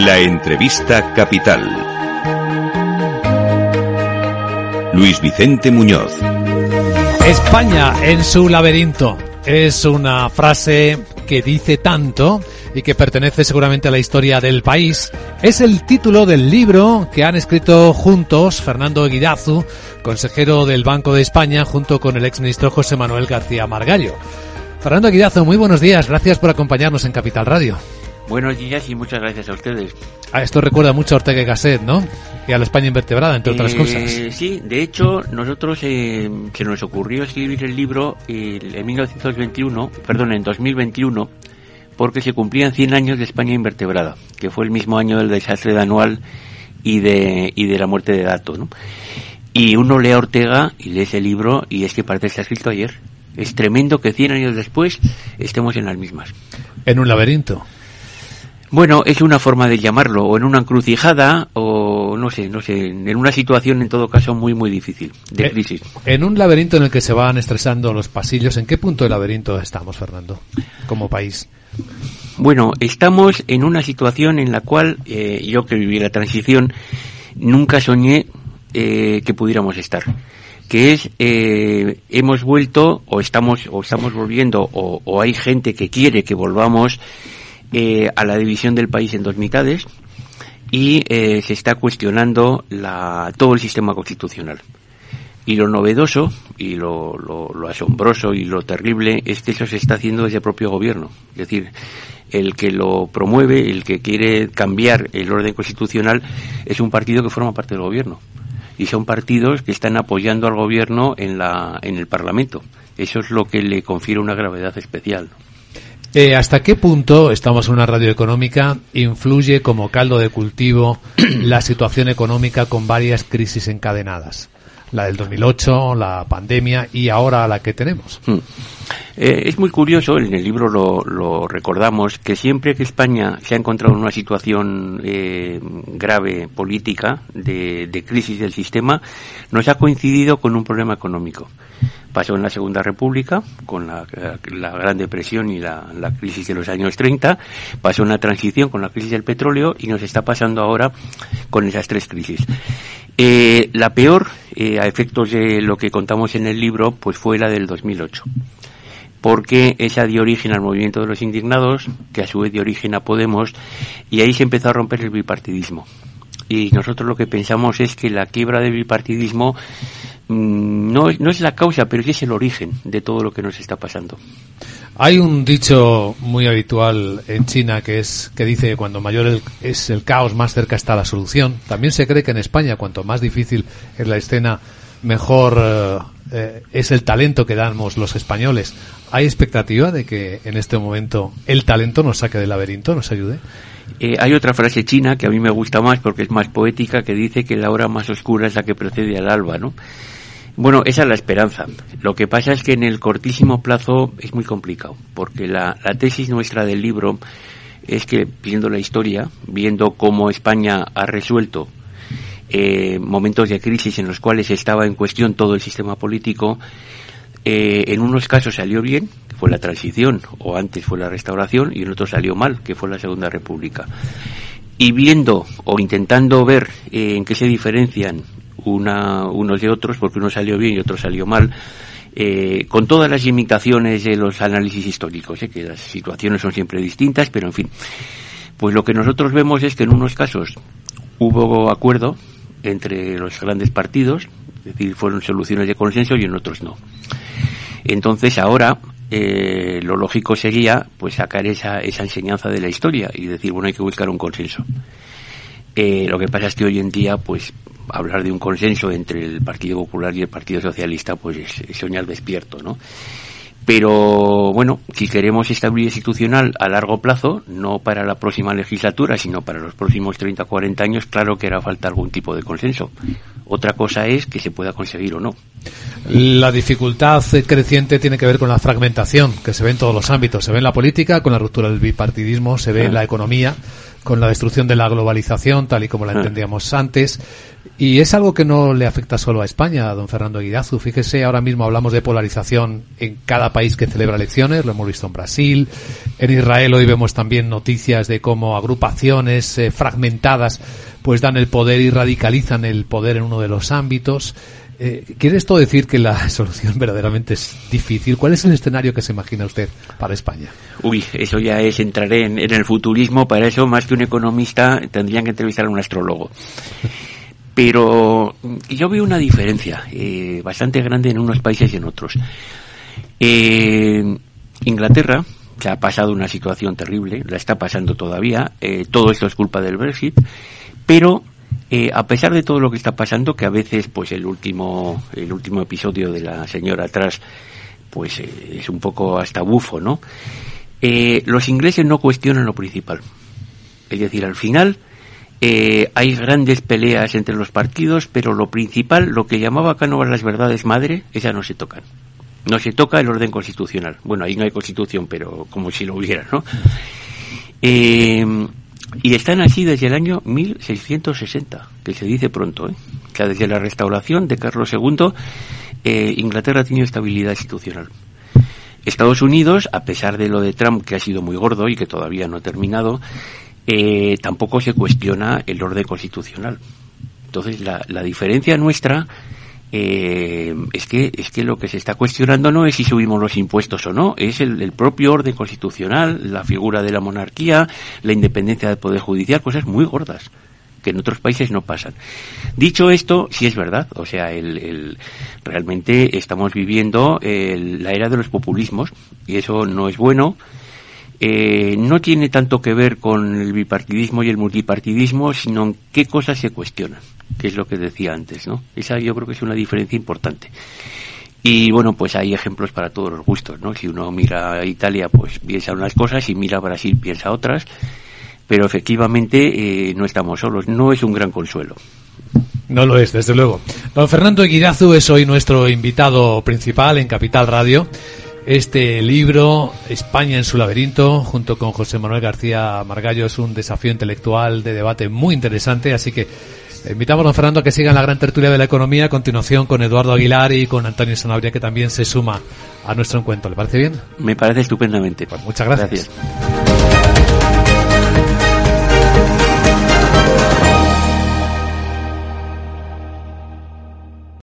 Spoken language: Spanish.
La entrevista capital. Luis Vicente Muñoz. España en su laberinto. Es una frase que dice tanto y que pertenece seguramente a la historia del país. Es el título del libro que han escrito juntos Fernando Guidazu, consejero del Banco de España, junto con el exministro José Manuel García Margallo. Fernando Guidazo, muy buenos días. Gracias por acompañarnos en Capital Radio. Buenos días y muchas gracias a ustedes. A esto recuerda mucho a Ortega y Gasset, ¿no? Y a la España invertebrada, entre otras Eh, cosas. Sí, de hecho, nosotros eh, se nos ocurrió escribir el libro eh, en 1921, perdón, en 2021, porque se cumplían 100 años de España invertebrada, que fue el mismo año del desastre de Anual y de, y de la muerte de Dato, ¿no? Y uno lee a Ortega y lee ese libro y es que parece que está escrito ayer. Es tremendo que 100 años después estemos en las mismas. En un laberinto. Bueno, es una forma de llamarlo, o en una encrucijada, o no sé, no sé, en una situación en todo caso muy, muy difícil, de Eh, crisis. En un laberinto en el que se van estresando los pasillos, ¿en qué punto del laberinto estamos, Fernando? Como país. Bueno, estamos en una situación en la cual eh, yo que viví la transición nunca soñé eh, que pudiéramos estar que es eh, hemos vuelto o estamos o estamos volviendo o, o hay gente que quiere que volvamos eh, a la división del país en dos mitades y eh, se está cuestionando la, todo el sistema constitucional. Y lo novedoso y lo, lo, asombroso y lo terrible es que eso se está haciendo desde el propio gobierno. Es decir, el que lo promueve, el que quiere cambiar el orden constitucional, es un partido que forma parte del gobierno. Y son partidos que están apoyando al gobierno en, la, en el Parlamento. Eso es lo que le confiere una gravedad especial. Eh, ¿Hasta qué punto, estamos en una radio económica, influye como caldo de cultivo la situación económica con varias crisis encadenadas? La del 2008, la pandemia y ahora la que tenemos. Hmm. Eh, es muy curioso, en el libro lo, lo, recordamos, que siempre que España se ha encontrado en una situación eh, grave política, de, de, crisis del sistema, nos ha coincidido con un problema económico. Pasó en la Segunda República, con la, Gran Depresión y la, crisis de los años 30, pasó en la transición con la crisis del petróleo y nos está pasando ahora con esas tres crisis. Eh, la peor, a efectos de lo que contamos en el libro, pues fue la del 2008 porque esa dio origen al movimiento de los indignados, que a su vez dio origen a Podemos, y ahí se empezó a romper el bipartidismo. Y nosotros lo que pensamos es que la quiebra del bipartidismo no, no es la causa, pero sí es el origen de todo lo que nos está pasando. Hay un dicho muy habitual en China que es que dice cuando mayor el, es el caos más cerca está la solución. También se cree que en España cuanto más difícil es la escena mejor eh, eh, es el talento que damos los españoles. ¿Hay expectativa de que en este momento el talento nos saque del laberinto, nos ayude? Eh, hay otra frase china que a mí me gusta más porque es más poética que dice que la hora más oscura es la que precede al alba, ¿no? Bueno, esa es la esperanza. Lo que pasa es que en el cortísimo plazo es muy complicado, porque la, tesis nuestra del libro es que, viendo la historia, viendo cómo España ha resuelto eh, momentos de crisis en los cuales estaba en cuestión todo el sistema político, eh, en unos casos salió bien, que fue la transición, o antes fue la restauración, y en otros salió mal, que fue la Segunda República. Y viendo o intentando ver eh, en qué se diferencian una, unos de otros, porque uno salió bien y otro salió mal, eh, con todas las limitaciones de los análisis históricos, eh, que las situaciones son siempre distintas, pero en fin, pues lo que nosotros vemos es que en unos casos hubo acuerdo entre los grandes partidos, es decir, fueron soluciones de consenso y en otros no. Entonces ahora eh, lo lógico sería pues sacar esa, esa enseñanza de la historia y decir, bueno, hay que buscar un consenso. Lo que pasa es que hoy en día, pues, hablar de un consenso entre el Partido Popular y el Partido Socialista, pues es, soñar despierto, ¿no? Pero bueno, si queremos estabilidad institucional a largo plazo, no para la próxima legislatura, sino para los próximos 30 o 40 años, claro que hará falta algún tipo de consenso. Otra cosa es que se pueda conseguir o no. La dificultad creciente tiene que ver con la fragmentación que se ve en todos los ámbitos. Se ve en la política, con la ruptura del bipartidismo, se ve en la economía, con la destrucción de la globalización, tal y como la entendíamos antes. Y es algo que no le afecta solo a España, don Fernando Guidazu. Fíjese, ahora mismo hablamos de polarización en cada país que celebra elecciones, lo hemos visto en Brasil, en Israel hoy vemos también noticias de cómo agrupaciones eh, fragmentadas pues dan el poder y radicalizan el poder en uno de los ámbitos. Eh, ¿Quiere esto decir que la solución verdaderamente es difícil? ¿Cuál es el escenario que se imagina usted para España? Uy, eso ya es entrar en, en el futurismo. Para eso, más que un economista, tendrían que entrevistar a un astrólogo. Pero yo veo una diferencia eh, bastante grande en unos países y en otros. Eh, Inglaterra se ha pasado una situación terrible, la está pasando todavía. eh, todo esto es culpa del Brexit, pero eh, a pesar de todo lo que está pasando, que a veces, pues el último, el último episodio de la señora atrás, pues es un poco hasta bufo, ¿no? Los ingleses no cuestionan lo principal. Es decir, al final eh, hay grandes peleas entre los partidos, pero lo principal, lo que llamaba Cánovas las verdades madre, esas no se tocan. No se toca el orden constitucional. Bueno, ahí no hay constitución, pero como si lo hubiera, ¿no? Eh, y están así desde el año 1660, que se dice pronto, ¿eh? O sea, desde la restauración de Carlos II, eh, Inglaterra ha tenido estabilidad institucional. Estados Unidos, a pesar de lo de Trump, que ha sido muy gordo y que todavía no ha terminado, eh, tampoco se cuestiona el orden constitucional. Entonces, la, la diferencia nuestra eh, es que es que lo que se está cuestionando no es si subimos los impuestos o no, es el, propio orden constitucional, la figura de la monarquía, la independencia del poder judicial, cosas muy gordas que en otros países no pasan. Dicho esto, sí es verdad, o sea, el- realmente estamos viviendo el- la era de los populismos y eso no es bueno. Eh, no tiene tanto que ver con el bipartidismo y el multipartidismo, sino en qué cosas se cuestionan, que es lo que decía antes, ¿no? Esa yo creo que es una diferencia importante. Y bueno, pues hay ejemplos para todos los gustos, ¿no? Si uno mira a Italia, pues piensa unas cosas, si mira a Brasil, piensa otras, pero efectivamente eh, no estamos solos, no es un gran consuelo. No lo es, desde luego. Don Fernando Eguidazu es hoy nuestro invitado principal en Capital Radio. Este libro, España en su laberinto, junto con José Manuel García Margallo, es un desafío intelectual de debate muy interesante, así que invitamos a don Fernando a que siga en la gran tertulia de la economía, a continuación con Eduardo Aguilar y con Antonio Sanabria, que también se suma a nuestro encuentro. ¿Le parece bien? Me parece estupendamente. Pues muchas gracias. Gracias.